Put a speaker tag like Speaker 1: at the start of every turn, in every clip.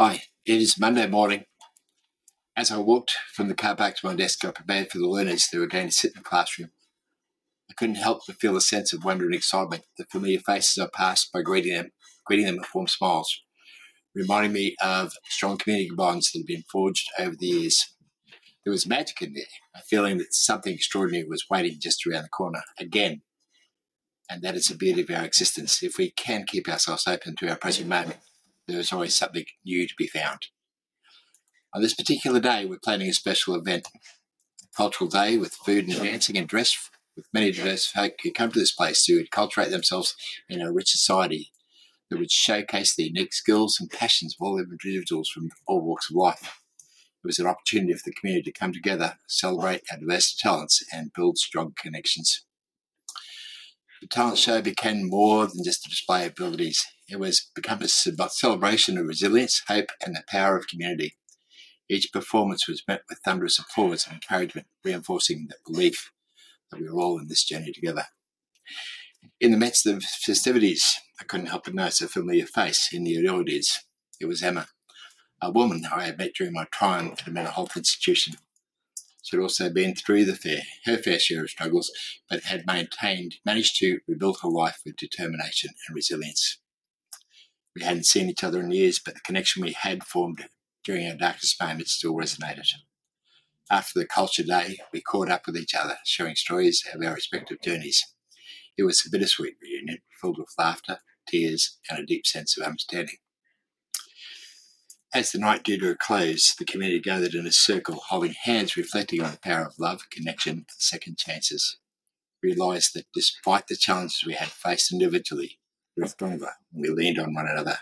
Speaker 1: Hi, it is Monday morning. As I walked from the car park to my desk, I prepared for the learners that were going to sit in the classroom. I couldn't help but feel a sense of wonder and excitement. The familiar faces I passed by greeting them, greeting them with warm smiles, reminding me of strong community bonds that had been forged over the years. There was magic in there, a feeling that something extraordinary was waiting just around the corner again. And that is the beauty of our existence. If we can keep ourselves open to our present moment, there is always something new to be found. On this particular day, we're planning a special event, a cultural day with food and dancing and dress with many diverse folk who come to this place to cultivate themselves in a rich society that would showcase the unique skills and passions of all individuals from all walks of life. It was an opportunity for the community to come together, celebrate our diverse talents, and build strong connections. The talent show became more than just a display of abilities. It was become a celebration of resilience, hope, and the power of community. Each performance was met with thunderous applause and encouragement, reinforcing the belief that we were all in this journey together. In the midst of festivities, I couldn't help but notice a familiar face in the audience. It was Emma, a woman I had met during my time at a mental health institution. She had also been through the fair, her fair share of struggles, but had maintained, managed to rebuild her life with determination and resilience. We hadn't seen each other in years, but the connection we had formed during our darkest moments still resonated. After the culture day, we caught up with each other, sharing stories of our respective journeys. It was a bittersweet reunion, filled with laughter, tears, and a deep sense of understanding. As the night drew to a close, the community gathered in a circle, holding hands, reflecting on the power of love, connection, and second chances. We Realised that despite the challenges we had faced individually, we were stronger and we leaned on one another.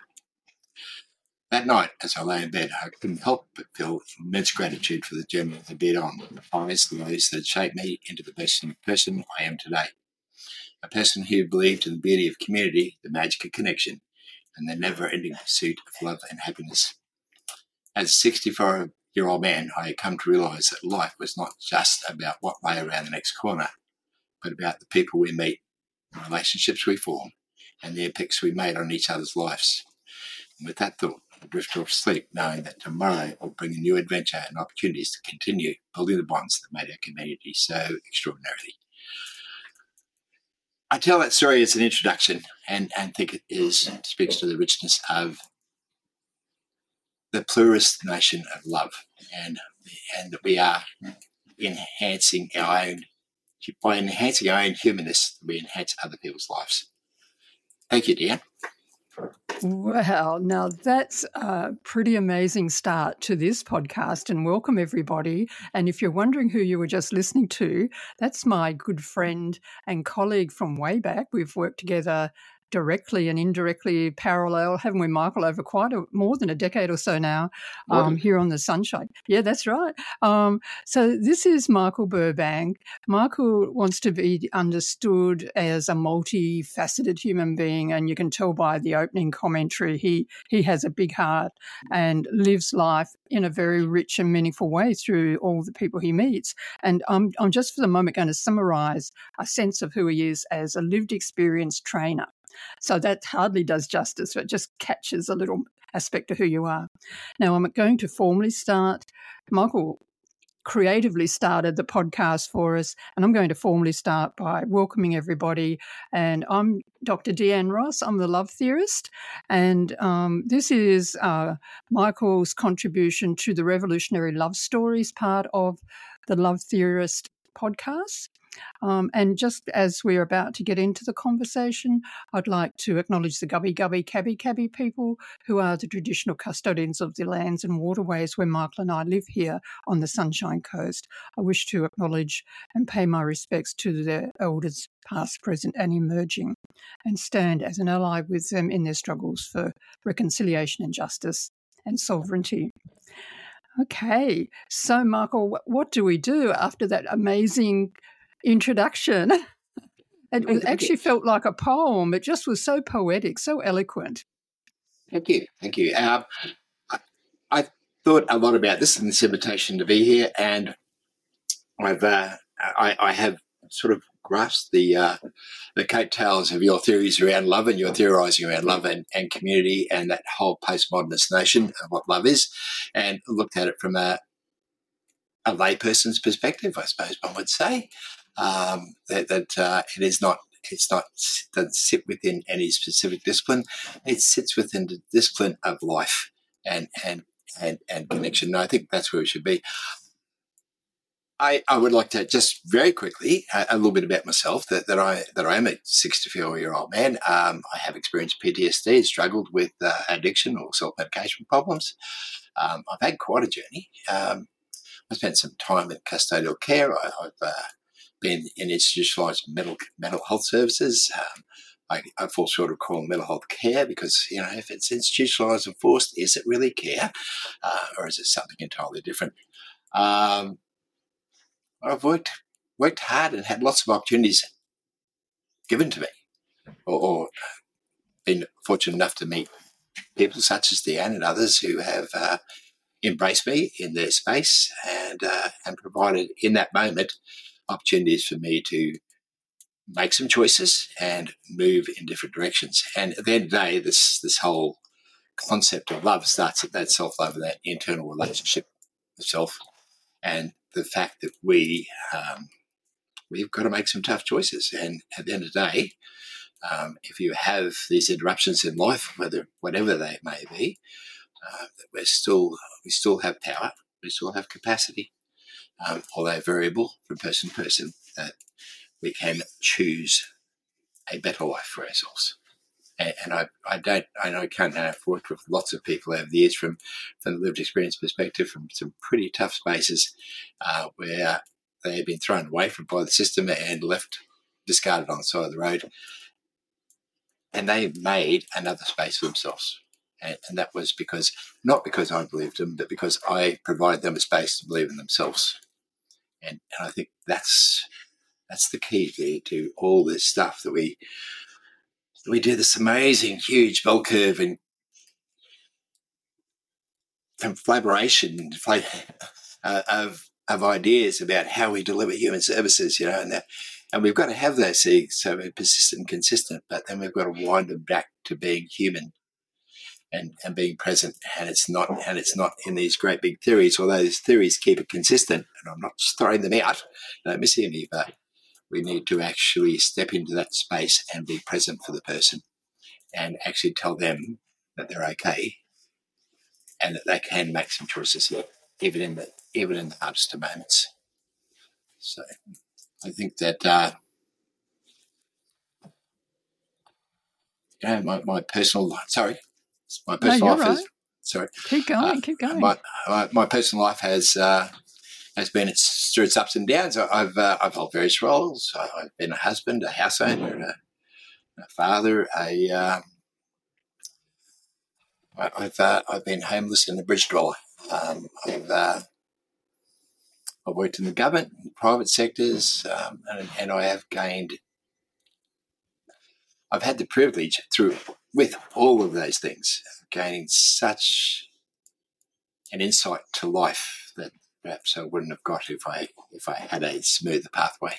Speaker 1: That night, as I lay in bed, I couldn't help but feel immense gratitude for the journey I had been on, the highs and lows that shaped me into the person I am today. A person who believed in the beauty of community, the magic of connection, and the never ending pursuit of love and happiness. As a 64 year old man, I had come to realize that life was not just about what lay around the next corner, but about the people we meet, the relationships we form, and the impacts we made on each other's lives. And with that thought, I drifted off sleep, knowing that tomorrow will bring a new adventure and opportunities to continue building the bonds that made our community so extraordinary. I tell that story as an introduction and, and think it is speaks to the richness of the pluralist notion of love, and and that we are enhancing our own by enhancing our own humanness, we enhance other people's lives. Thank you, dear.
Speaker 2: Well, now that's a pretty amazing start to this podcast, and welcome everybody. And if you're wondering who you were just listening to, that's my good friend and colleague from way back. We've worked together directly and indirectly parallel, haven't we, Michael, over quite a, more than a decade or so now um, here on the Sunshine. Yeah, that's right. Um, so this is Michael Burbank. Michael wants to be understood as a multifaceted human being, and you can tell by the opening commentary he he has a big heart and lives life in a very rich and meaningful way through all the people he meets. And I'm I'm just for the moment going to summarise a sense of who he is as a lived experience trainer. So that hardly does justice, but just catches a little aspect of who you are. Now, I'm going to formally start. Michael creatively started the podcast for us, and I'm going to formally start by welcoming everybody. And I'm Dr. Deanne Ross. I'm the love theorist, and um, this is uh, Michael's contribution to the revolutionary love stories part of the Love Theorist podcast. Um, and just as we're about to get into the conversation, I'd like to acknowledge the Gubbi Gubbi Kabi Kabi people who are the traditional custodians of the lands and waterways where Michael and I live here on the Sunshine Coast. I wish to acknowledge and pay my respects to their elders, past, present, and emerging, and stand as an ally with them in their struggles for reconciliation and justice and sovereignty. Okay, so Michael, what do we do after that amazing introduction. it actually felt like a poem. It just was so poetic, so eloquent.
Speaker 1: Thank you. Thank you. Um, I, I, thought a lot about this in this invitation to be here, and I've uh, I, I, have sort of grasped the uh, the coattails of your theories around love and your theorising around love and, and community and that whole postmodernist notion of what love is, and looked at it from a a layperson's perspective, I suppose one would say um, that, that uh, it is not it's not doesn't sit within any specific discipline. It sits within the discipline of life and and and, and connection. And I think that's where we should be. I, I would like to just very quickly a, a little bit about myself that, that I that I am a 64 year old man. Um, I have experienced PTSD, struggled with uh, addiction or self medication problems. Um, I've had quite a journey. Um, I spent some time in custodial care. I, have uh, been in institutionalised mental mental health services. Um, I, I, fall short of calling mental health care because you know if it's institutionalised and forced, is it really care, uh, or is it something entirely different? Um, I've worked worked hard and had lots of opportunities given to me, or, or been fortunate enough to meet people such as Deanne and others who have uh, embraced me in their space and uh, and provided in that moment opportunities for me to make some choices and move in different directions. And at the end of the day, this this whole concept of love starts at that self love, that internal relationship with self, and the fact that we um, we've got to make some tough choices. And at the end of the day, um, if you have these interruptions in life, whether whatever they may be, uh, we're still we still have power, we still have capacity, um, although variable from person to person. That we can choose a better life for ourselves. And I, I don't I know I can't I've worked with lots of people over the years from from the lived experience perspective from some pretty tough spaces uh, where they have been thrown away from by the system and left discarded on the side of the road. And they made another space for themselves. And, and that was because not because I believed them but because I provided them a space to believe in themselves and, and I think that's that's the key to, to all this stuff that we we do this amazing, huge bell curve and collaboration uh, of of ideas about how we deliver human services, you know, and that, and we've got to have those things so we're persistent and consistent, but then we've got to wind them back to being human and, and being present. And it's not and it's not in these great big theories, although these theories keep it consistent. And I'm not throwing them out, don't mishear me, but we need to actually step into that space and be present for the person and actually tell them that they're okay and that they can make some choices even in the even in the hardest of moments. So I think that uh, you know my, my personal sorry my personal
Speaker 2: no,
Speaker 1: life
Speaker 2: right.
Speaker 1: is sorry
Speaker 2: keep going uh, keep going
Speaker 1: my, my, my personal life has uh, has been its through its ups and downs. I've uh, I've held various roles. I've been a husband, a house owner, a, a father, a um, I've uh, I've been homeless and a bridge dweller. Um, I've uh, I've worked in the government, private sectors, um, and, and I have gained. I've had the privilege through with all of those things, gaining such an insight to life that perhaps I wouldn't have got if I if I had a smoother pathway.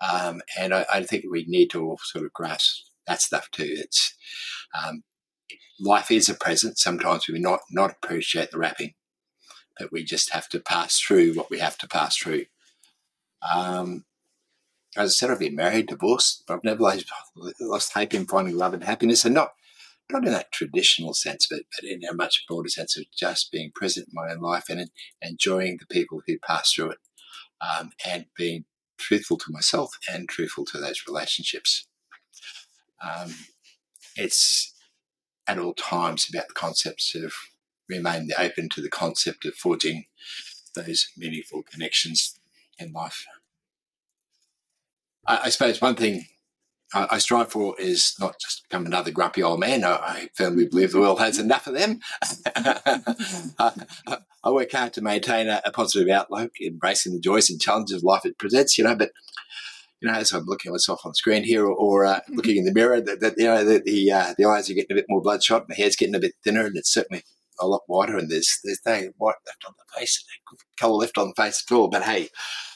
Speaker 1: Um, and I, I, think we need to all sort of grasp that stuff too. It's um, life is a present. Sometimes we not not appreciate the wrapping, but we just have to pass through what we have to pass through. Um, as I said, I've been married, divorced, but I've never lost, lost hope in finding love and happiness, and not not in that traditional sense, but, but in a much broader sense of just being present in my own life and enjoying the people who pass through it um, and being truthful to myself and truthful to those relationships. Um, it's at all times about the concepts of remain open to the concept of forging those meaningful connections in life. I, I suppose one thing I, strive for is not just to become another grumpy old man. I, I firmly believe the world has enough of them. I, I, work hard to maintain a, a, positive outlook, embracing the joys and challenges of life it presents. You know, but you know, as I'm looking at myself on the screen here, or, or uh, mm-hmm. looking in the mirror, that, that you know, the the, uh, the, eyes are getting a bit more bloodshot, and the hair's getting a bit thinner, and it's certainly a lot whiter, and there's there's no white left on the face, no colour left on the face at all. But hey,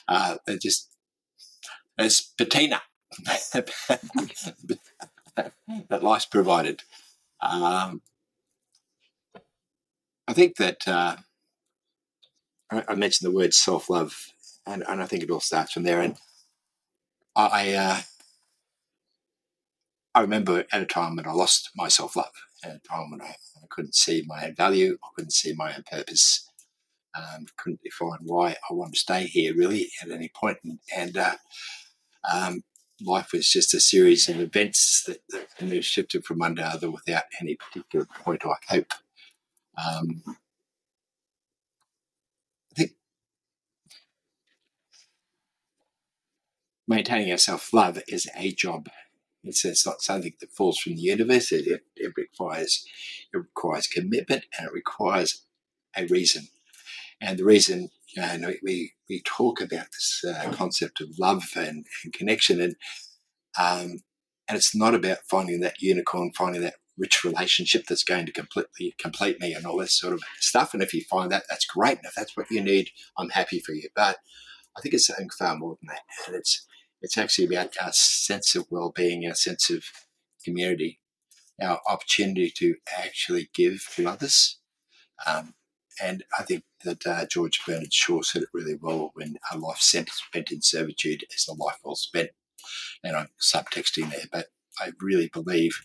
Speaker 1: uh, just as patina that life's provided. Um, I think that uh, I, mentioned the word self love, and, and, I think it all starts from there. And I, uh, I remember at a time when I lost my self love, at a time when I, I, couldn't see my own value, I couldn't see my own purpose, um, couldn't define why I wanted to stay here really at any point. And, and uh, um, life was just a series of events that, that shifted from one to other without any particular point or hope. Um, I think maintaining our self love is a job. It's, it's not something that falls from the universe. It, it, it, requires it requires commitment and it requires a reason. And the reason know, we we talk about this uh, concept of love and, and connection, and um, and it's not about finding that unicorn, finding that rich relationship that's going to completely complete me and all this sort of stuff. And if you find that, that's great. And if that's what you need, I'm happy for you. But I think it's something far more than that. And it's it's actually about our sense of well-being, our sense of community, our opportunity to actually give to others. Um, and I think that uh, George Bernard Shaw said it really well when a life spent in servitude is a life well spent. And I'm subtexting there, but I really believe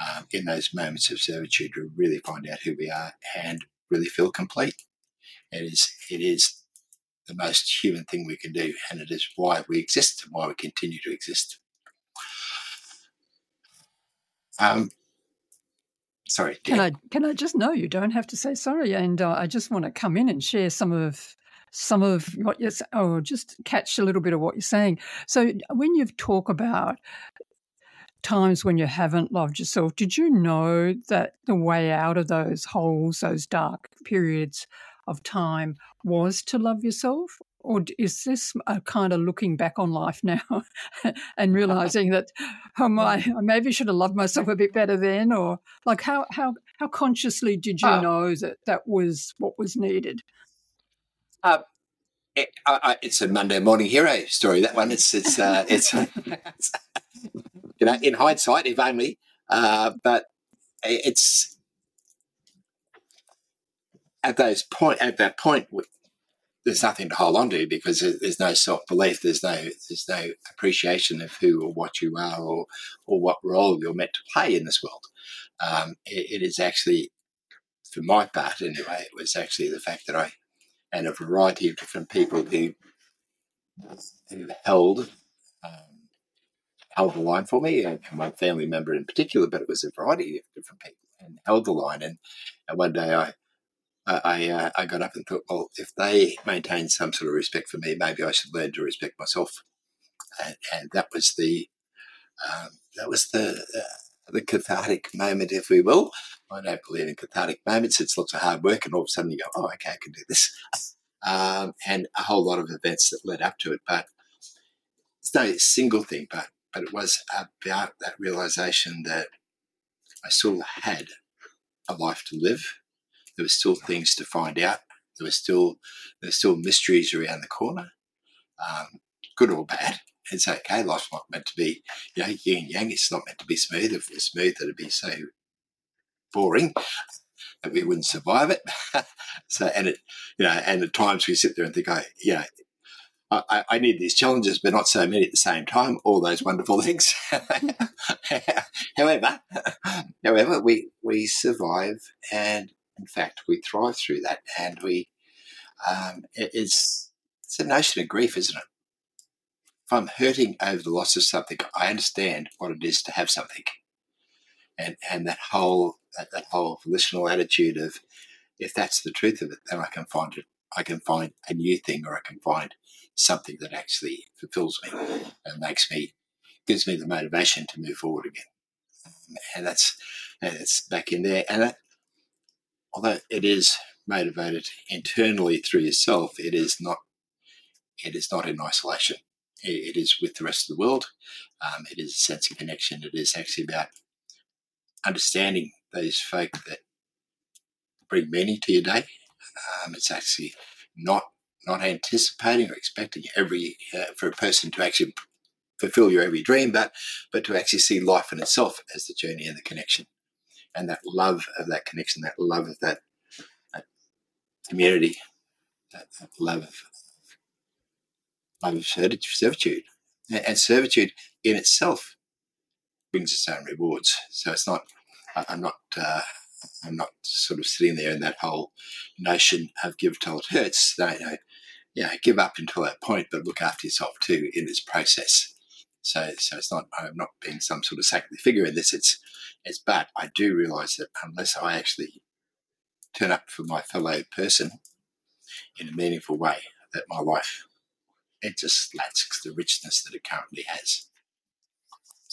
Speaker 1: um, in those moments of servitude to really find out who we are and really feel complete. It is, it is the most human thing we can do, and it is why we exist and why we continue to exist. Um, sorry.
Speaker 2: Can I can I just know you don't have to say sorry, and uh, I just want to come in and share some of some of what you're oh just catch a little bit of what you're saying. So when you talk about times when you haven't loved yourself, did you know that the way out of those holes, those dark periods of time, was to love yourself? Or is this a kind of looking back on life now and realizing that, oh my, I maybe should have loved myself a bit better then? Or like how, how, how consciously did you oh. know that that was what was needed?
Speaker 1: Uh, it, it's a Monday morning hero story. That one, it's it's uh, it's, it's you know, in hindsight, if only. Uh, but it's at those point at that point, there's nothing to hold on to because there's no self belief. There's no there's no appreciation of who or what you are or or what role you're meant to play in this world. Um, it, it is actually, for my part anyway, it was actually the fact that I and a variety of different people who who held um, held the line for me, and my family member in particular, but it was a variety of different people and held the line. And, and one day I I, uh, I got up and thought, well, if they maintain some sort of respect for me, maybe I should learn to respect myself. And, and that was the um, that was the uh, the cathartic moment, if we will. I don't believe in cathartic moments. It's lots of hard work, and all of a sudden you go, oh, okay, I can do this. Um, and a whole lot of events that led up to it. But it's no single thing, but but it was about that realization that I still had a life to live. There were still things to find out. There were still there were still mysteries around the corner, um, good or bad. It's okay. Life's not meant to be, you know, yin and yang. It's not meant to be smooth. If it was smooth, it'd be so boring that we wouldn't survive it. so, and it, you know, and at times we sit there and think, oh, you know, I, I, need these challenges, but not so many at the same time. All those wonderful things. however, however, we we survive, and in fact, we thrive through that. And we, um, it, it's it's a notion of grief, isn't it? If I'm hurting over the loss of something, I understand what it is to have something, and and that whole that, that whole volitional attitude of if that's the truth of it, then I can find it. I can find a new thing, or I can find something that actually fulfills me and makes me, gives me the motivation to move forward again. And that's, and it's back in there. And that, although it is motivated internally through yourself, it is not, it is not in isolation. It, it is with the rest of the world. Um, it is a sense of connection. It is actually about understanding those folk that bring meaning to your day. Um, it's actually not not anticipating or expecting every uh, for a person to actually fulfill your every dream, but but to actually see life in itself as the journey and the connection, and that love of that connection, that love of that, that community, that, that, love of love of servitude, and servitude in itself brings its own rewards. So it's not. I'm not. Uh, I'm not sort of sitting there in that whole notion of give till it hurts. No, no, yeah, give up until that point, but look after yourself too in this process. So, so it's not I'm not being some sort of saintly figure in this. It's it's but I do realise that unless I actually turn up for my fellow person in a meaningful way, that my life it just lacks the richness that it currently has.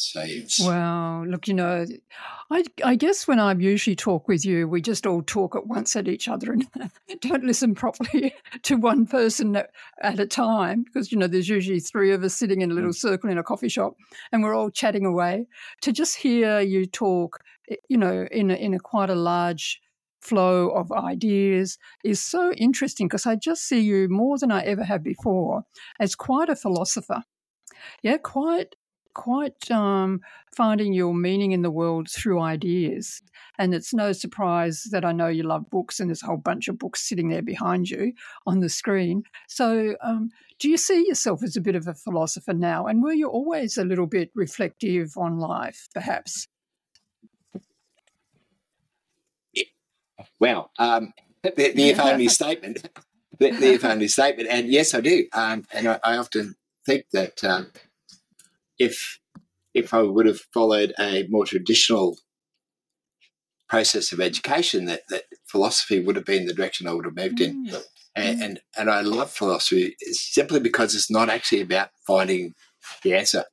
Speaker 1: So
Speaker 2: Wow. Look, you know, I, I guess when I usually talk with you, we just all talk at once at each other and don't listen properly to one person at a time because, you know, there's usually three of us sitting in a little mm. circle in a coffee shop and we're all chatting away. To just hear you talk, eh, you know, in a, in a quite a large flow of ideas is so interesting because I just see you more than I ever have before as quite a philosopher. Yeah, quite quite um, finding your meaning in the world through ideas. And it's no surprise that I know you love books, and there's a whole bunch of books sitting there behind you on the screen. So, um, do you see yourself as a bit of a philosopher now? And were you always a little bit reflective on life, perhaps?
Speaker 1: Well, um, the, the if only statement. The, the, if only statement. And yes, I do. Um, and I, I, often think that um, if if I would have followed a more traditional process of education, that, that philosophy would have been the direction I would have moved in. Mm. And, mm. and, and I love philosophy simply because it's not actually about finding the answer.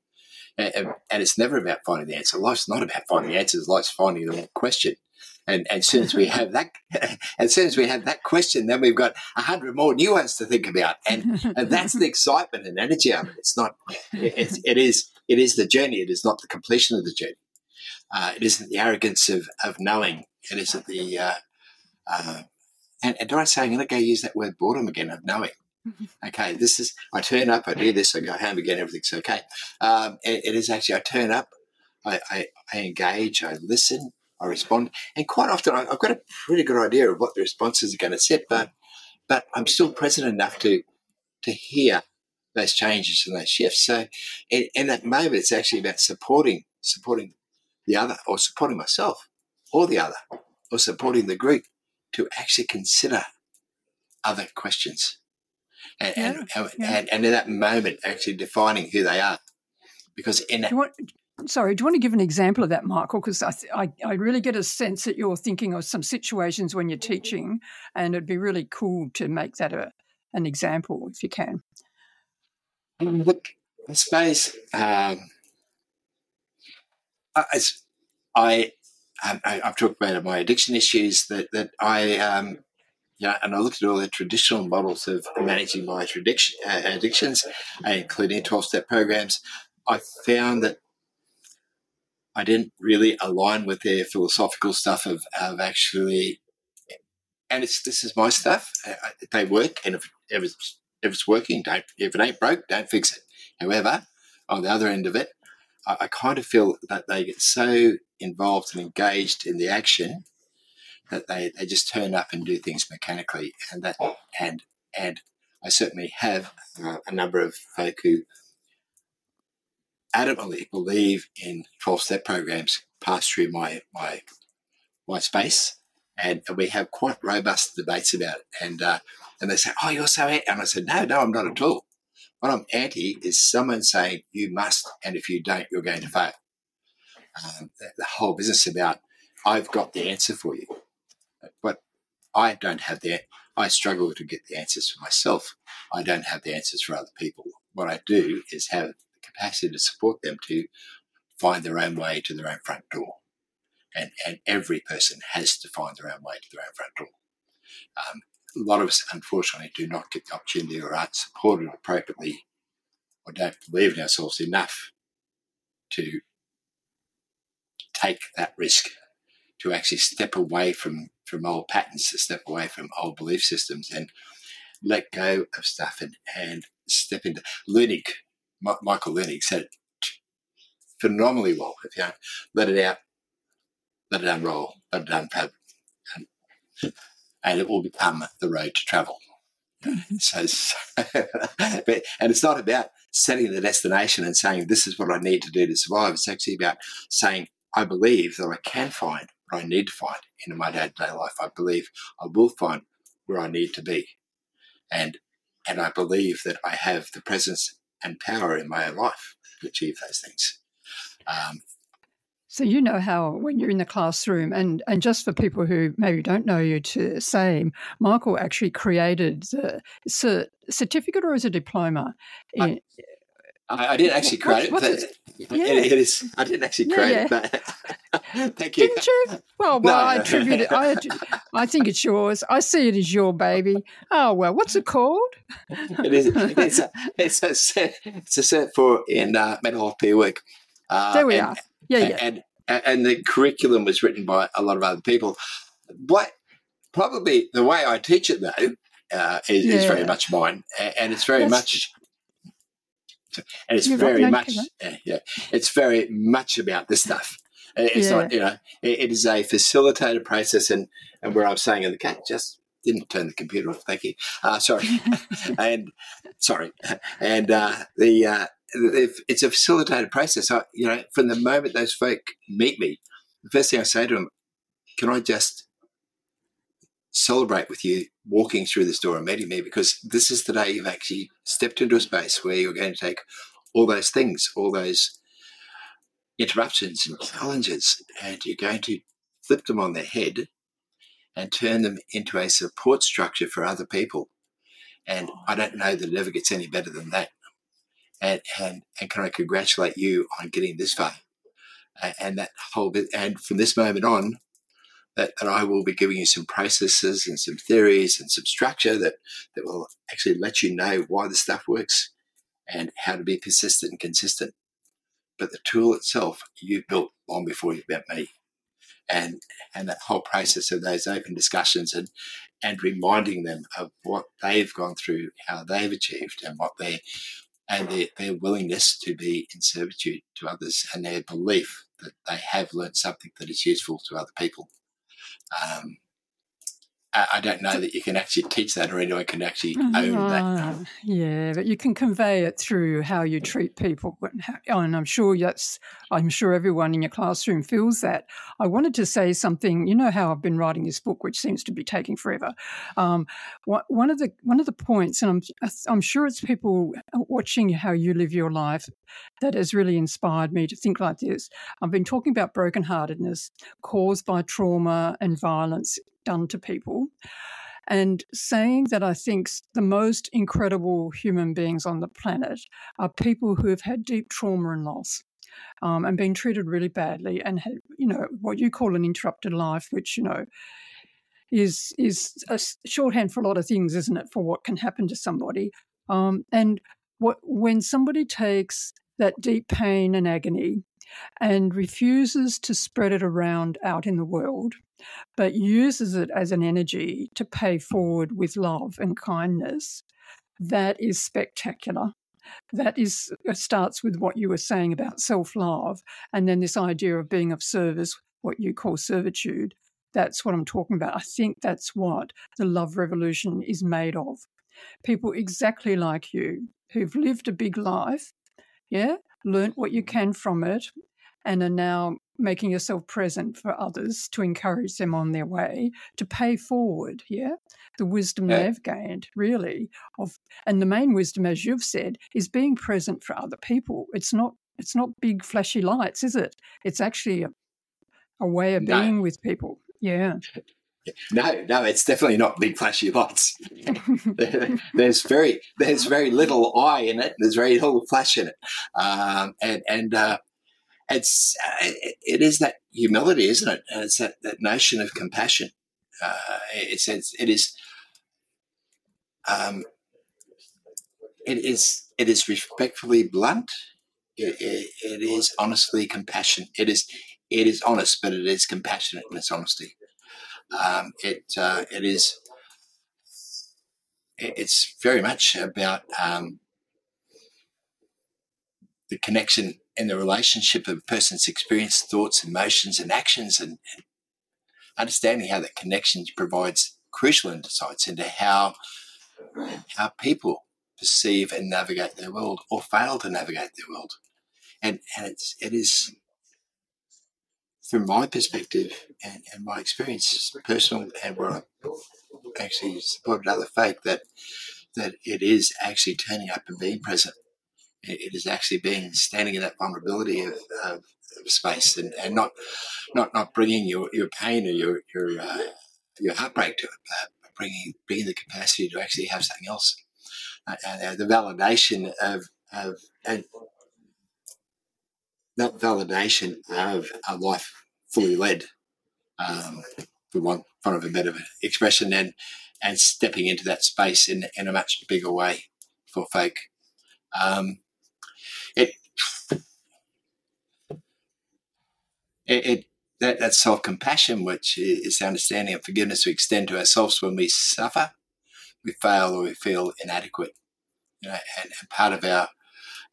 Speaker 1: And, and, it's never about finding the answer. Life's not about finding the answers. Life's finding the question. And, and as soon as we have that, as soon as we have that question, then we've got a hundred more new ones to think about, and, and that's the excitement and energy of it. It's not, it, it is, it is the journey. It is not the completion of the journey. Uh, it isn't the arrogance of, of knowing. It isn't the, uh, uh, and, and dare I say, I'm going to go use that word boredom again of knowing. Okay, this is, I turn up, I do this, I go home again, everything's okay. Um, it, it is actually, I turn up, I, I, I engage, I listen, I respond. And quite often I've got a pretty good idea of what the responses are going to set, but but I'm still present enough to to hear those changes and those shifts. So in, in that moment, it's actually about supporting supporting the other, or supporting myself, or the other, or supporting the group to actually consider other questions, and yeah, and, yeah. and, and in that moment, actually defining who they are. Because in that,
Speaker 2: Sorry, do you want to give an example of that, Michael? Because I, I, I, really get a sense that you're thinking of some situations when you're teaching, and it'd be really cool to make that a, an example if you can.
Speaker 1: Um, look, I suppose um, as I, um, I, have talked about my addiction issues that that I um, yeah, and I looked at all the traditional models of managing my addiction, uh, addictions, including 12 step programs. I found that I didn't really align with their philosophical stuff of, of actually, and it's this is my stuff. They work, and if, if it's if it's working, don't if it ain't broke, don't fix it. However, on the other end of it, I, I kind of feel that they get so involved and engaged in the action that they, they just turn up and do things mechanically, and that and and I certainly have uh, a number of folk who adamantly believe in 12 step programs pass through my, my, my space. And we have quite robust debates about it. And, uh, and they say, Oh, you're so anti. And I said, No, no, I'm not at all. What I'm anti is someone saying you must, and if you don't, you're going to fail. Um, the, the whole business about I've got the answer for you, but I don't have the. I struggle to get the answers for myself. I don't have the answers for other people. What I do is have capacity to support them to find their own way to their own front door. And, and every person has to find their own way to their own front door. Um, a lot of us, unfortunately, do not get the opportunity or aren't supported appropriately or don't believe in ourselves enough to take that risk, to actually step away from, from old patterns, to step away from old belief systems and let go of stuff and, and step into. Leunig Michael Leunig said it phenomenally well. If you let it out, let it unroll, let it unpad, and, and it will become the road to travel. Mm-hmm. so, but, and it's not about setting the destination and saying this is what I need to do to survive. It's actually about saying I believe that I can find what I need to find in my day-to-day life. I believe I will find where I need to be, and and I believe that I have the presence and power in my own life to achieve those things. Um,
Speaker 2: so you know how when you're in the classroom, and and just for people who maybe don't know you to say, Michael actually created the certificate or is a diploma?
Speaker 1: I, I, I didn't actually create what, it. But yeah. it, it is. I didn't actually create yeah, yeah. it. But thank you.
Speaker 2: Didn't you? Well, well, no. I attribute it. I, I think it's yours. I see it as your baby. Oh well, what's it called?
Speaker 1: it is. It's a. It's a set. It's a Cert IV in uh, mental health peer work.
Speaker 2: Uh, there we and, are. Yeah,
Speaker 1: and,
Speaker 2: yeah.
Speaker 1: And, and the curriculum was written by a lot of other people. What probably the way I teach it though uh, is, yeah. is, very much mine, and it's very That's, much. And it's very right, much, yeah, yeah, it's very much about this stuff. It's yeah. not, you know, it, it is a facilitated process, and and where I was saying, and the cat just didn't turn the computer off. Thank you. Uh, sorry, and sorry, and uh, the uh, it's a facilitated process. I, you know, from the moment those folk meet me, the first thing I say to them, can I just celebrate with you walking through this door and meeting me? Because this is the day you've actually stepped into a space where you're going to take all those things, all those interruptions and challenges, and you're going to flip them on their head and turn them into a support structure for other people. And I don't know that it ever gets any better than that and and and can I congratulate you on getting this far? And that whole bit, and from this moment on, that, that I will be giving you some processes and some theories and some structure that that will actually let you know why the stuff works and how to be persistent and consistent. But the tool itself you built long before you met me. And and that whole process of those open discussions and and reminding them of what they've gone through, how they've achieved, and what they and their, their willingness to be in servitude to others and their belief that they have learned something that is useful to other people. Um, I don't know that you can actually teach that or anyone can actually own that. Ah,
Speaker 2: yeah, but you can convey it through how you treat people, and, I'm sure that's. I'm sure everyone in your classroom feels that. I wanted to say something. You know how I've been writing this book, which seems to be taking forever. Um, one of the one of the points, and I'm I'm sure it's people watching how you live your life that has really inspired me to think like this. I've been talking about brokenheartedness caused by trauma and violence done to people. And saying that I think the most incredible human beings on the planet are people who have had deep trauma and loss. Um, and been treated really badly, and had, you know what you call an interrupted life, which you know is is a shorthand for a lot of things, isn't it? For what can happen to somebody, um, and what when somebody takes that deep pain and agony and refuses to spread it around out in the world, but uses it as an energy to pay forward with love and kindness, that is spectacular. That is uh, starts with what you were saying about self-love, and then this idea of being of service, what you call servitude. That's what I'm talking about. I think that's what the love revolution is made of. People exactly like you who've lived a big life, yeah, learnt what you can from it, and are now making yourself present for others to encourage them on their way to pay forward yeah the wisdom yeah. they've gained really of and the main wisdom as you've said is being present for other people it's not it's not big flashy lights is it it's actually a, a way of no. being with people yeah
Speaker 1: no, no, it's definitely not big flashy lights. there's very, there's very little eye in it. There's very little flash in it, um, and and uh, it's uh, it is that humility, isn't it? And it's that, that notion of compassion. Uh, it's, it's it is um, it is it is respectfully blunt. It, it, it is honestly compassion. It is it is honest, but it is compassionate in its honesty. Um, it uh, it is it's very much about um, the connection and the relationship of a person's experience, thoughts, emotions, and actions, and, and understanding how that connection provides crucial insights into how how people perceive and navigate their world or fail to navigate their world. And and it's it is from my perspective and, and my experience, personal and where I actually supported other faith, that that it is actually turning up and being present. It is actually being standing in that vulnerability of, of, of space and, and not not not bringing your, your pain or your your uh, your heartbreak to it, but bringing bringing the capacity to actually have something else. Uh, uh, the validation of of and that validation of a life fully led, um, for want of a better expression, and and stepping into that space in in a much bigger way for folk. Um, it, it, it that, that self compassion, which is the understanding of forgiveness we extend to ourselves when we suffer, we fail, or we feel inadequate. You know, and, and part of our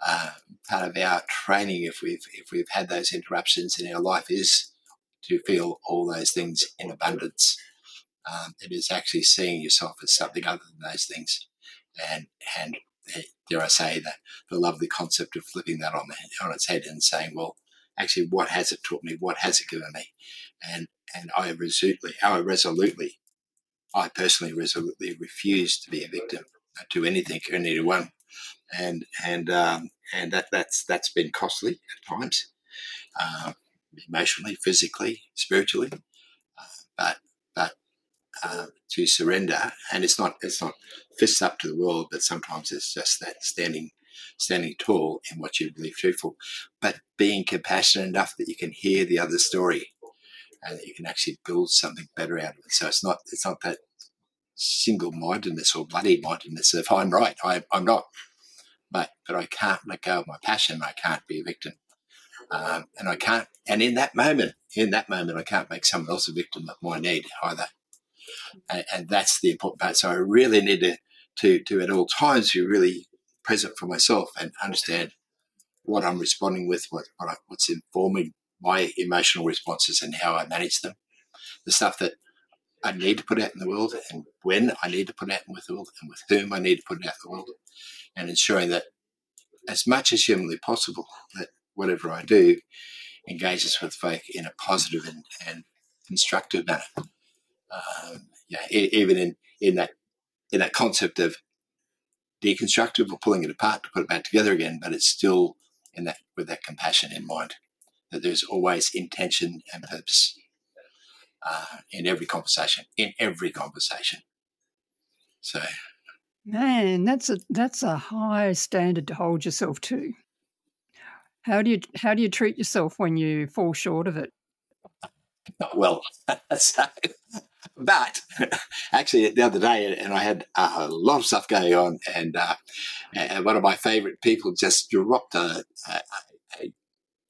Speaker 1: uh, part of our training, if we've if we've had those interruptions in our life, is to feel all those things in abundance. Um, it is actually seeing yourself as something other than those things, and and dare I say that the lovely concept of flipping that on the, on its head and saying, well, actually, what has it taught me? What has it given me? And and I resolutely, I resolutely, I personally resolutely refuse to be a victim to anything or anyone, and and um, and that that's that's been costly at times, uh, emotionally, physically, spiritually, uh, but uh, to surrender, and it's not it's not fists up to the world, but sometimes it's just that standing standing tall in what you believe truthful, but being compassionate enough that you can hear the other story and that you can actually build something better out of it. So it's not it's not that single mindedness or bloody mindedness of I'm right, I, I'm not. But but I can't let go of my passion. I can't be a victim. Um, and I can't, and in that moment, in that moment, I can't make someone else a victim of my need either. And, and that's the important part. So I really need to, to, to at all times be really present for myself and understand what I'm responding with, what, what I, what's informing my emotional responses and how I manage them. The stuff that I need to put out in the world and when I need to put out in the world and with whom I need to put it out in the world and ensuring that as much as humanly possible that whatever I do engages with folk in a positive and, and constructive manner. Um, yeah, even in, in that in that concept of deconstructive or pulling it apart to put it back together again, but it's still in that with that compassion in mind that there's always intention and purpose uh, in every conversation. In every conversation. So,
Speaker 2: man, that's a that's a high standard to hold yourself to. How do you how do you treat yourself when you fall short of it?
Speaker 1: Well, so, but actually, the other day, and I had a lot of stuff going on, and, uh, and one of my favourite people just dropped a, a, a,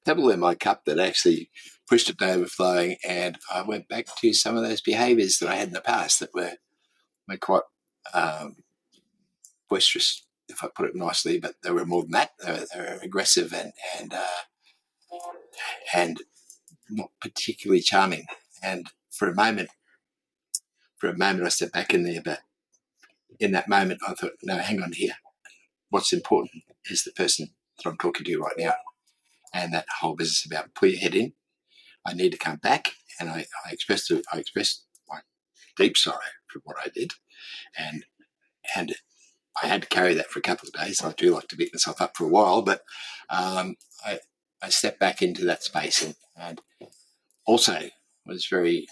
Speaker 1: pebble in my cup that actually pushed it to overflowing, and I went back to some of those behaviours that I had in the past that were were quite um, boisterous if I put it nicely, but they were more than that. They were, they were aggressive and and uh, and not particularly charming. And for a moment, for a moment, I stepped back in there, but in that moment, I thought, no, hang on here. What's important is the person that I'm talking to right now, and that whole business about put your head in. I need to come back, and I, I expressed I expressed my deep sorrow for what I did, and and I had to carry that for a couple of days. I do like to beat myself up for a while, but um, I, I stepped back into that space and, and also was very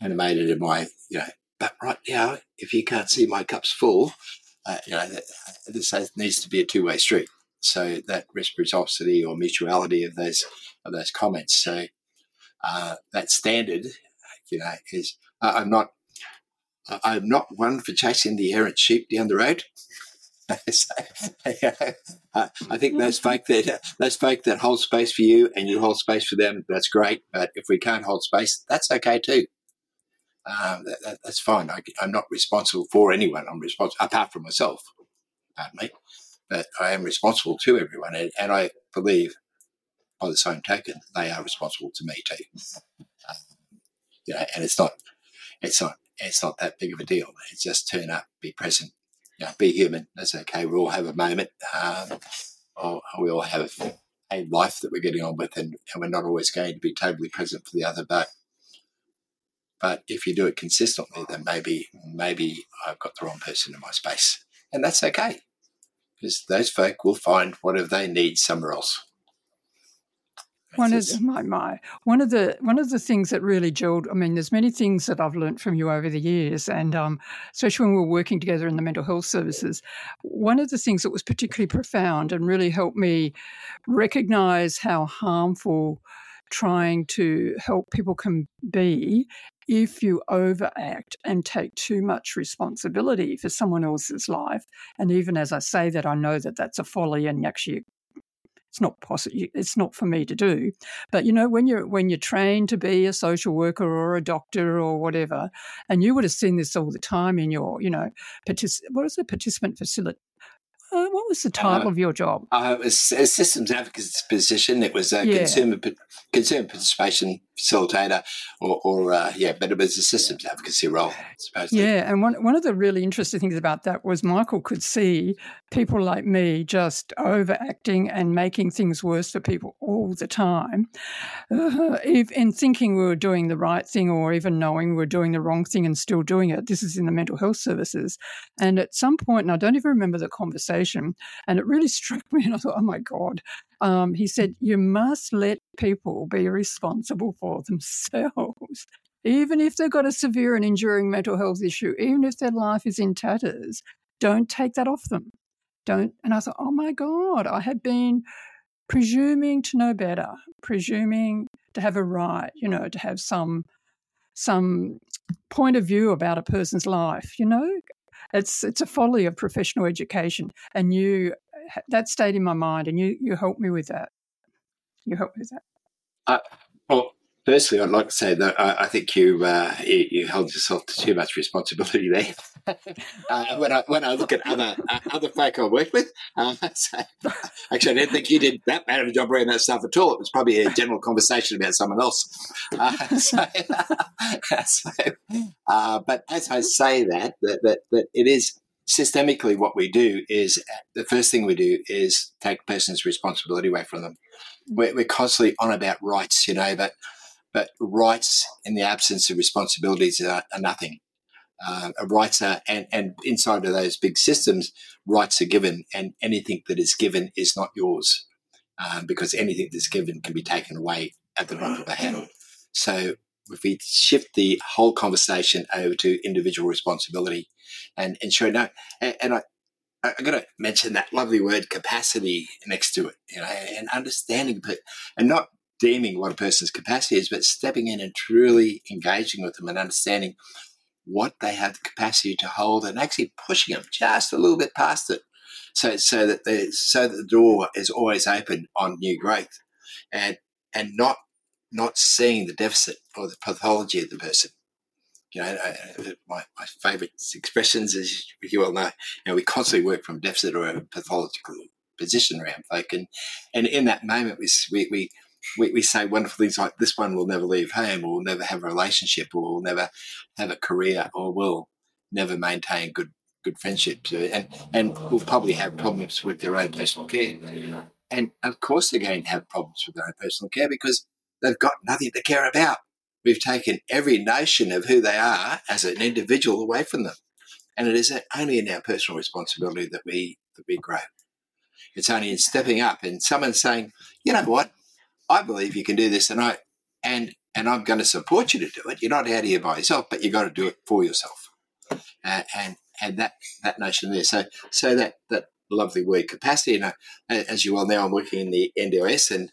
Speaker 1: animated in my, you know, but right now, if you can't see my cup's full, uh, you know, this needs to be a two way street. So that reciprocity or mutuality of those of those comments. So uh, that standard, you know, is I'm not I'm not one for chasing the errant sheep down the road. I think those folk that those folk that hold space for you and you hold space for them, that's great. But if we can't hold space, that's okay too. Um, that, that, that's fine. I, am not responsible for anyone. I'm responsible apart from myself. Pardon me. but I am responsible to everyone, and, and I believe, by the same token, they are responsible to me too. Um, you know, and it's not, it's not, it's not that big of a deal. It's just turn up, be present, you know, be human. That's okay. We all have a moment, um, or we all have a life that we're getting on with, and, and we're not always going to be totally present for the other. But but if you do it consistently, then maybe maybe I've got the wrong person in my space, and that's okay, because those folk will find whatever they need somewhere else.
Speaker 2: One of the, my my one of the one of the things that really gelled. I mean, there's many things that I've learned from you over the years, and um, especially when we were working together in the mental health services. One of the things that was particularly profound and really helped me recognize how harmful trying to help people can be if you overact and take too much responsibility for someone else's life. And even as I say that, I know that that's a folly and actually it's not possible it's not for me to do but you know when you're when you're trained to be a social worker or a doctor or whatever and you would have seen this all the time in your you know partic- what is it participant facility uh, what was the title uh, of your job?
Speaker 1: Uh, it was a systems advocate position. It was a yeah. consumer consumer participation facilitator, or, or uh, yeah, but it was a systems advocacy role.
Speaker 2: Supposedly. Yeah, and one one of the really interesting things about that was Michael could see people like me just overacting and making things worse for people all the time, uh, if, and thinking we were doing the right thing, or even knowing we were doing the wrong thing and still doing it. This is in the mental health services, and at some point, and I don't even remember the conversation conversation. And it really struck me. And I thought, oh my God. Um, he said, you must let people be responsible for themselves. Even if they've got a severe and enduring mental health issue, even if their life is in tatters, don't take that off them. Don't. And I thought, oh my God, I had been presuming to know better, presuming to have a right, you know, to have some some point of view about a person's life, you know, it's it's a folly of professional education, and you that stayed in my mind, and you you helped me with that. You helped me with that.
Speaker 1: Uh, well, Firstly, I'd like to say that I, I think you, uh, you, you held yourself to too much responsibility there. uh, when I when I look at other uh, other folk I worked with, um, so, actually, I didn't think you did that bad of a job reading that stuff at all. It was probably a general conversation about someone else. Uh, so, so uh, but as I say that, that, that, that it is systemically what we do is the first thing we do is take a person's responsibility away from them. We're, we're constantly on about rights, you know, but but rights in the absence of responsibilities are, are nothing. Uh, rights are, and, and inside of those big systems, rights are given, and anything that is given is not yours, um, because anything that's given can be taken away at the drop of a hat. So if we shift the whole conversation over to individual responsibility and ensure no, and, and I, I'm going to mention that lovely word capacity next to it, you know, and understanding, but and not deeming what a person's capacity is, but stepping in and truly engaging with them and understanding what they have the capacity to hold and actually pushing them just a little bit past it. So, so that the so that the door is always open on new growth, and and not not seeing the deficit or the pathology of the person. You know, my, my favourite expressions, as you well know, you know, we constantly work from deficit or a pathological position around folk, and and in that moment, we we we, we say wonderful things like this one will never leave home or will never have a relationship or will never have a career or will never maintain good good friendships. Uh, and and will probably have problems with their own personal care. And of course they're going to have problems with their own personal care because they've got nothing to care about we've taken every notion of who they are as an individual away from them and it is only in our personal responsibility that we that we grow it's only in stepping up and someone saying you know what I believe you can do this, and I and and I'm going to support you to do it. You're not out here by yourself, but you've got to do it for yourself. Uh, and and that that notion there. So so that that lovely word capacity. And as you well know, I'm working in the NDIS and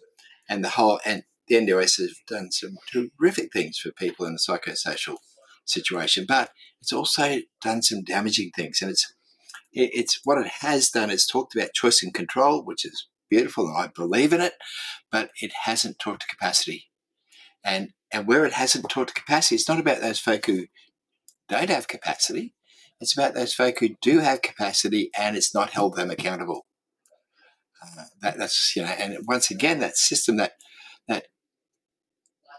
Speaker 1: and the whole and the NDIS has done some terrific things for people in the psychosocial situation, but it's also done some damaging things. And it's it's what it has done is talked about choice and control, which is beautiful and I believe in it, but it hasn't talked to capacity. And and where it hasn't taught to capacity, it's not about those folk who don't have capacity. It's about those folk who do have capacity and it's not held them accountable. Uh, that, that's you know, and once again, that system that that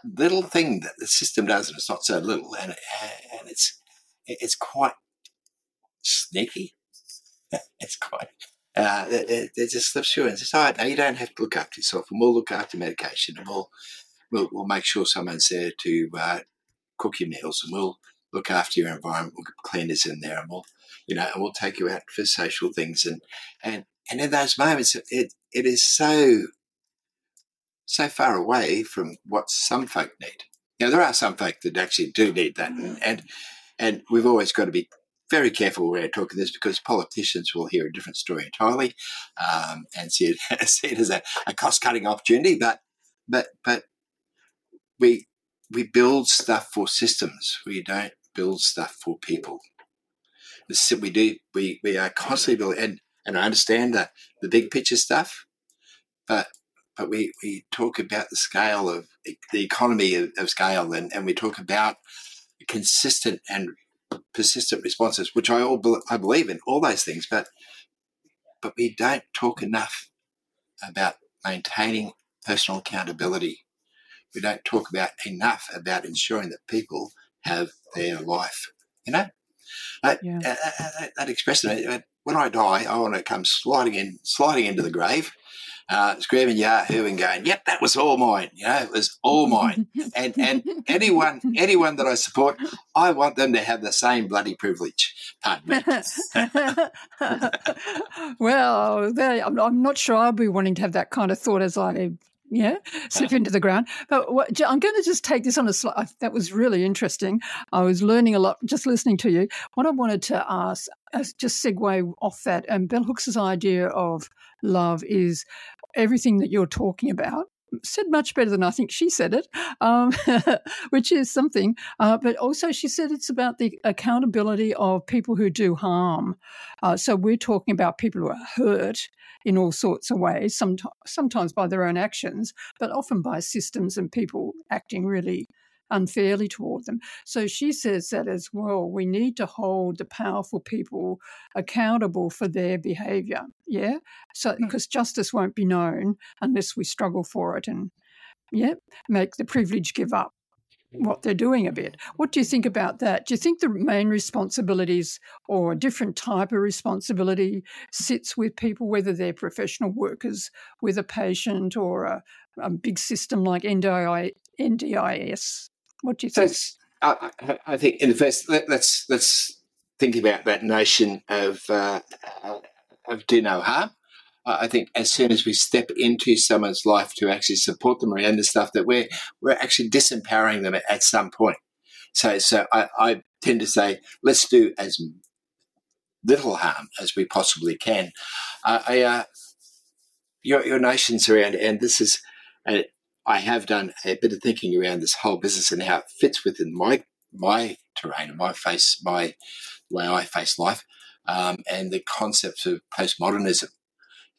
Speaker 1: little thing that the system does, and it's not so little, and and it's it's quite sneaky. it's quite. Uh, it, it, just slips through and says, "Oh, now you don't have to look after yourself, and we'll look after medication, and we'll we'll, we'll make sure someone's there to uh, cook your meals, and we'll look after your environment. We'll get cleaners in there, and we'll you know, and we'll take you out for social things, and and and in those moments, it it is so so far away from what some folk need. Now, there are some folk that actually do need that, and and, and we've always got to be very careful when we're talking this because politicians will hear a different story entirely um, and see it, see it as a, a cost cutting opportunity. But but but we we build stuff for systems. We don't build stuff for people. We do. We we are constantly building, and and I understand the the big picture stuff, but but we, we talk about the scale of the economy of, of scale and, and we talk about consistent and persistent responses, which I all I believe in all those things, but but we don't talk enough about maintaining personal accountability. We don't talk about enough about ensuring that people have their life. You know, that, yeah. Uh, uh, uh, that, that expression. When I die, I want to come sliding in, sliding into the grave, uh, screaming Yahoo and going, "Yep, that was all mine." You know, it was all mine. and and anyone anyone that I support, I want them to have the same bloody privilege. Pardon
Speaker 2: me. well, I'm, I'm not sure I'll be wanting to have that kind of thought as I yeah, slip into the ground. But what, I'm going to just take this on a slide. That was really interesting. I was learning a lot just listening to you. What I wanted to ask, just segue off that, and Bell Hooks' idea of love is everything that you're talking about said much better than I think she said it, um, which is something. Uh, but also, she said it's about the accountability of people who do harm. Uh, so we're talking about people who are hurt in all sorts of ways, sometimes, sometimes by their own actions, but often by systems and people acting really unfairly toward them. So she says that as well. We need to hold the powerful people accountable for their behavior. Yeah. So because hmm. justice won't be known unless we struggle for it and yeah, make the privilege give up what they're doing a bit. What do you think about that? Do you think the main responsibilities or a different type of responsibility sits with people, whether they're professional workers with a patient or a, a big system like NDI, NDIS? What do you think?
Speaker 1: I, I, think in the first, let, us let's, let's think about that notion of uh, of do no harm. I think as soon as we step into someone's life to actually support them around the stuff that we're we're actually disempowering them at, at some point. So so I, I tend to say let's do as little harm as we possibly can. Uh, I, uh, your your notions around, and this is I have done a bit of thinking around this whole business and how it fits within my my terrain and my face, my way I face life, um, and the concepts of postmodernism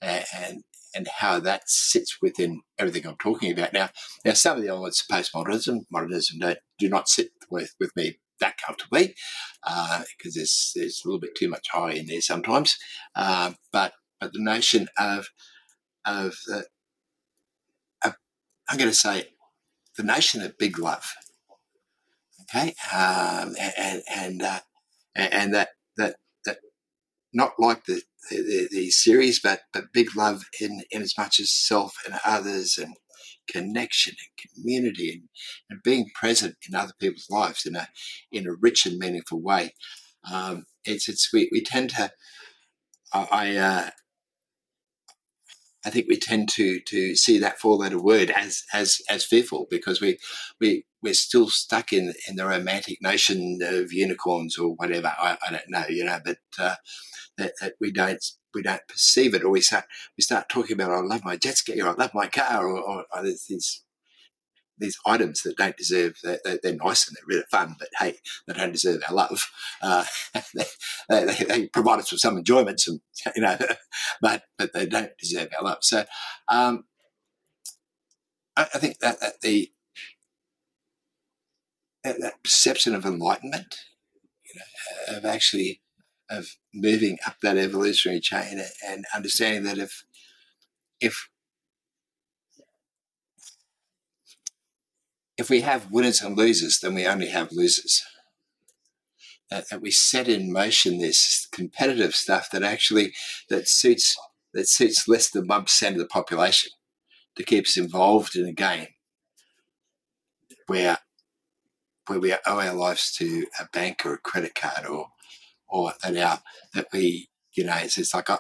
Speaker 1: and, and and how that sits within everything I'm talking about now. Now, some of the elements of postmodernism, modernism, don't, do not sit with, with me that comfortably because uh, there's there's a little bit too much high in there sometimes. Uh, but but the notion of of uh, I'm going to say the notion of big love. Okay, um, and and uh, and that that that not like the, the, the series, but but big love in in as much as self and others and connection and community and, and being present in other people's lives in a in a rich and meaningful way. Um, it's it's we, we tend to I, uh, I think we tend to to see that four letter word as as as fearful because we we we're still stuck in in the romantic notion of unicorns or whatever. I, I don't know, you know, but uh, that, that, we don't we don't perceive it, or we start we start talking about I love my jet ski or I love my car, or, or, or these these items that don't deserve they're, they're, nice and they're really fun but hey they don't deserve our love. Uh, they, they, they, provide us with some enjoyment some you know but but they don't deserve our love. So um, I, I, think that, that the that, that, perception of enlightenment you know, of actually of moving up that evolutionary chain and understanding that if if if we have winners and losers, then we only have losers. Uh, that, we set in motion this competitive stuff that actually that suits that suits less than one percent of the population to keep us involved in a game where where we owe our lives to a bank or a credit card or or that our that we you know it's, it's like I,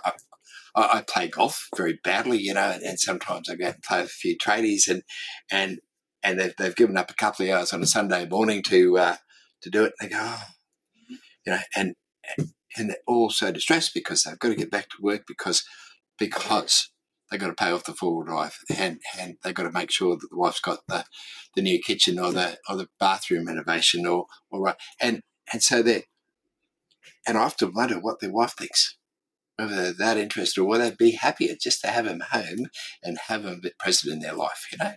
Speaker 1: I, I, play golf very badly you know and, and, sometimes I go and play a few tradies and and and they've, they've given up a couple of hours on a Sunday morning to uh, to do it and they go oh, you know and and they're all so distressed because they've got to get back to work because because they've got to pay off the four wheel drive and, and they've got to make sure that the wife's got the, the new kitchen or the or the bathroom renovation or or and and so they and I often wonder what their wife thinks, whether they're that interested or whether they'd be happier just to have him home and have him present in their life, you know.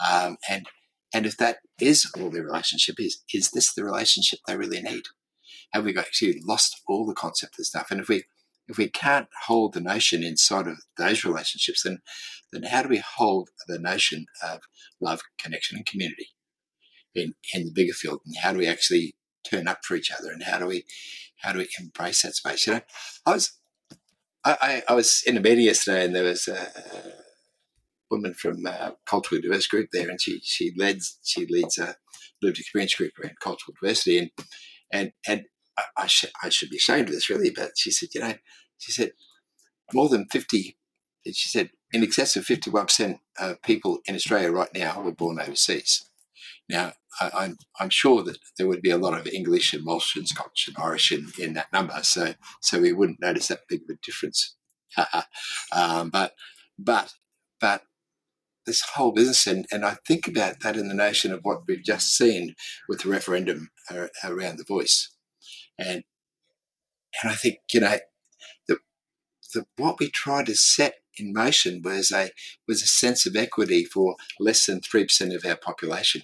Speaker 1: Um, and and if that is all their relationship is, is this the relationship they really need? Have we actually lost all the concept of stuff? And if we if we can't hold the notion inside of those relationships, then then how do we hold the notion of love, connection, and community in in the bigger field? And how do we actually turn up for each other? And how do we how do we embrace that space? You know, I was I, I, I was in a meeting yesterday, and there was a, a woman from a culturally diverse group there, and she she leads she leads a lived experience group around cultural diversity, and and and I, I, I should be ashamed of this really, but she said, you know, she said more than fifty. She said in excess of fifty-one percent of people in Australia right now were born overseas. Now, I, am I'm, I'm sure that there would be a lot of English and Welsh and Scotch and Irish in, in that number, so so we wouldn't notice that big of a difference. um, but but but this whole business, and, and I think about that in the notion of what we've just seen with the referendum around the voice, and and I think you know the, the what we tried to set in motion was a was a sense of equity for less than three percent of our population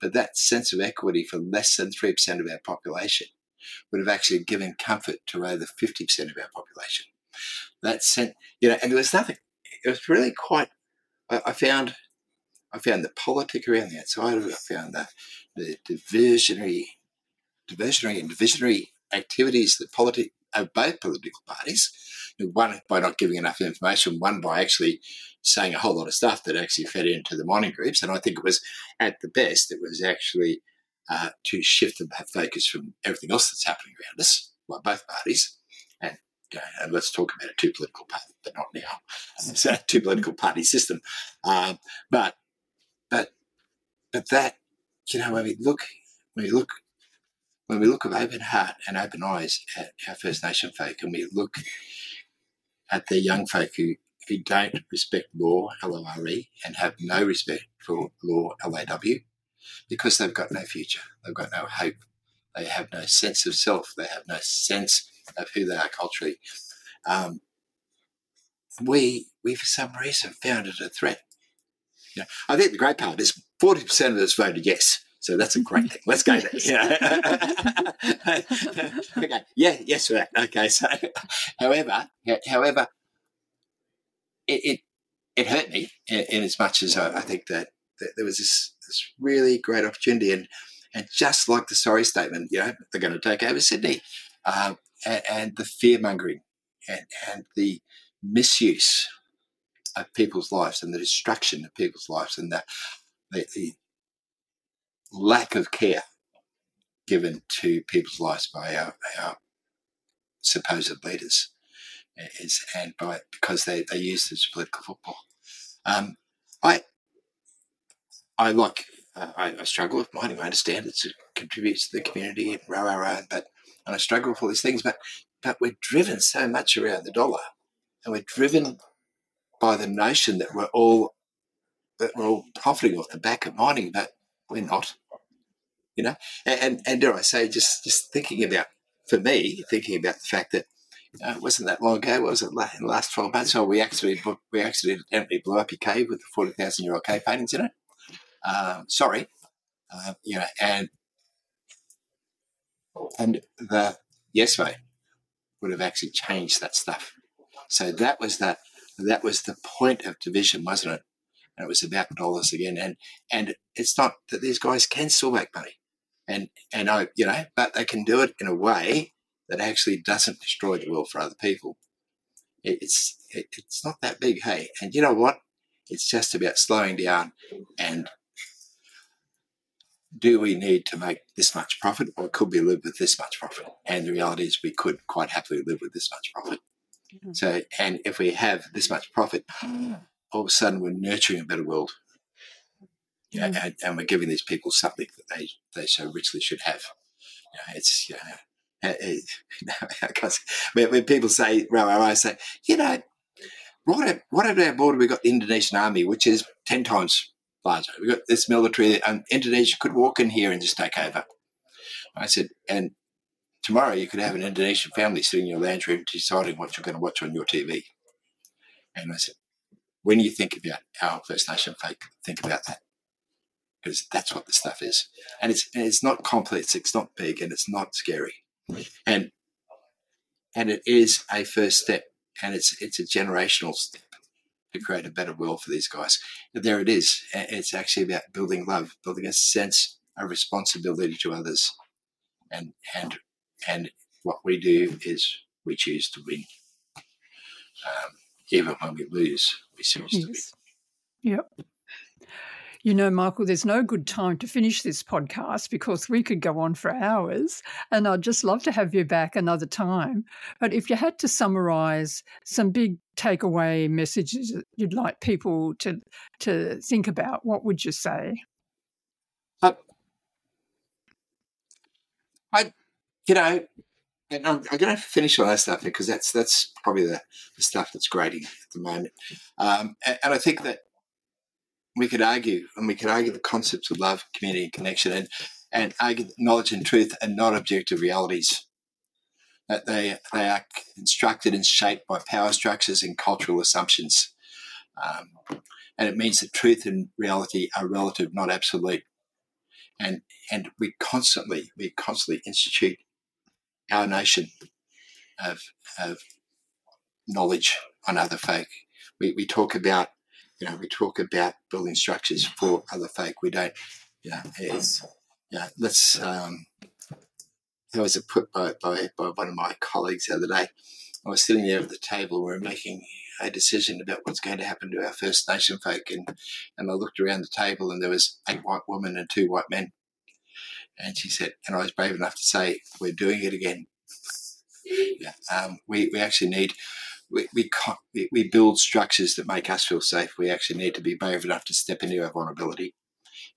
Speaker 1: but that sense of equity for less than 3% of our population would have actually given comfort to over 50% of our population. That sent, you know, and there was nothing. It was really quite, I, I found, I found the politic around the outside of it. I found the, the diversionary, diversionary and divisionary activities that politi- of both political parties one by not giving enough information, one by actually saying a whole lot of stuff that actually fed into the mining groups. And I think it was, at the best, it was actually uh, to shift the focus from everything else that's happening around us, by both parties. And, uh, and let's talk about a two political party, but not now. It's a two political party system. Um, but, but, but that, you know, when we look, when we look when we look with open heart and open eyes at our First Nation folk and we look at the young folk who, who don't respect law, L-O-R-E, and have no respect for law, L-A-W, because they've got no future. They've got no hope. They have no sense of self. They have no sense of who they are culturally. Um, we, we, for some reason, found it a threat. You know, I think the great part is 40% of us voted yes. So that's a great thing. Let's go there. Yeah. okay. Yeah. Yes, for that. Okay. So, however, however, it it, it hurt me in, in, as much as I, I think that, that, there was this this really great opportunity, and and just like the sorry statement, you know, they're going to take over Sydney, um, and, and the fear mongering, and and the misuse of people's lives, and the destruction of people's lives, and the the, the lack of care given to people's lives by our, our supposed leaders is and by because they, they use this political football. Um, I I like uh, I, I, struggle with mining. I understand it contributes to the community and rah rah rah, but and I struggle with all these things. But but we're driven so much around the dollar, and we're driven by the notion that we're all that we're all profiting off the back of mining, but we're not. You know, and, and, and dare I say, just just thinking about for me, thinking about the fact that uh, it wasn't that long ago, was it? In the last twelve months, so we actually we accidentally blew up your cave with the forty thousand year old cave paintings in it. Um, sorry, uh, you know, and and the yes vote would have actually changed that stuff. So that was that That was the point of division, wasn't it? And it was about dollars again. And and it's not that these guys can still make money, and and I you know, but they can do it in a way that actually doesn't destroy the world for other people. It, it's it, it's not that big, hey. And you know what? It's just about slowing down and do we need to make this much profit or could we live with this much profit? And the reality is we could quite happily live with this much profit. Mm-hmm. So, and if we have this much profit, all of a sudden we're nurturing a better world. Yeah, mm-hmm. and, and, we're giving these people something that they, they so richly should have. You know, it's, you know, it, it, when, when people say, well, I say, you know, what, what at our border we've got the Indonesian army, which is 10 times larger. We got this military, and um, Indonesia could walk in here and just take over. I said, and tomorrow you could have an Indonesian family sitting in your lounge room deciding what you're going to watch on your TV. And I said, when you think about our First Nation folk, think about that. Because that's what the stuff is. And it's and it's not complex, it's not big, and it's not scary. And and it is a first step and it's it's a generational step to create a better world for these guys. There it is. It's actually about building love, building a sense of responsibility to others, and and and what we do is we choose to win. Um, even when we lose, we choose yes. to
Speaker 2: win. Yep. You know, Michael, there's no good time to finish this podcast because we could go on for hours, and I'd just love to have you back another time. But if you had to summarize some big takeaway messages you'd like people to to think about, what would you say?
Speaker 1: Uh, I, you know, and I'm, I'm going to finish on that stuff because that's that's probably the, the stuff that's grating at the moment. Um, and, and I think that we could argue, and we could argue the concepts of love, community, and connection, and, and argue that knowledge and truth are not objective realities. That they, they are constructed and shaped by power structures and cultural assumptions. Um, and it means that truth and reality are relative, not absolute. And, and we constantly, we constantly institute our notion of, of knowledge on other folk. We, we talk about you know, we talk about building structures for other folk. We don't, you know, it's, know, let's, um, how was it put by, by, by one of my colleagues the other day? I was sitting there at the table, we were making a decision about what's going to happen to our First Nation folk, and, and I looked around the table and there was eight white women and two white men. And she said, and I was brave enough to say, we're doing it again. Yeah, um, we, we actually need we, we, we build structures that make us feel safe. We actually need to be brave enough to step into our vulnerability.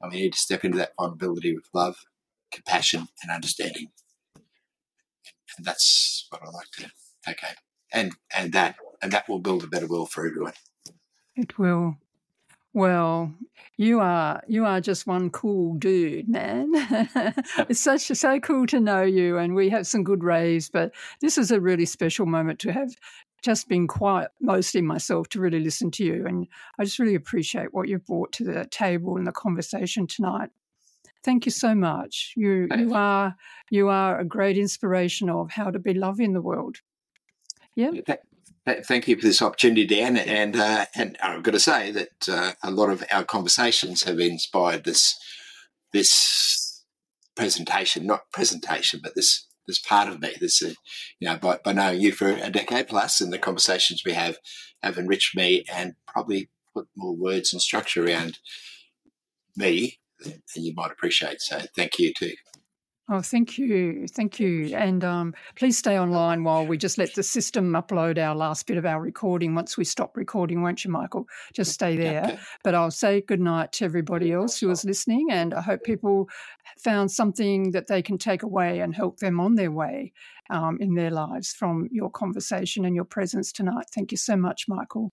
Speaker 1: And we need to step into that vulnerability with love, compassion, and understanding. And that's what I like to take home. And, and that and that will build a better world for everyone.
Speaker 2: It will. Well, you are you are just one cool dude, man. it's such so cool to know you, and we have some good rays. But this is a really special moment to have just been quiet mostly myself to really listen to you. And I just really appreciate what you've brought to the table and the conversation tonight. Thank you so much. You you are you are a great inspiration of how to be love in the world. Yeah.
Speaker 1: Thank you for this opportunity, Dan. And uh, and I've got to say that uh, a lot of our conversations have inspired this this presentation, not presentation, but this this part of me. This, you know, by, by knowing you for a decade plus, and the conversations we have have enriched me and probably put more words and structure around me than you might appreciate. So, thank you too.
Speaker 2: Oh, thank you. Thank you. And um, please stay online while we just let the system upload our last bit of our recording. Once we stop recording, won't you, Michael? Just stay there. Okay. But I'll say good night to everybody else who is listening. And I hope people found something that they can take away and help them on their way um, in their lives from your conversation and your presence tonight. Thank you so much, Michael.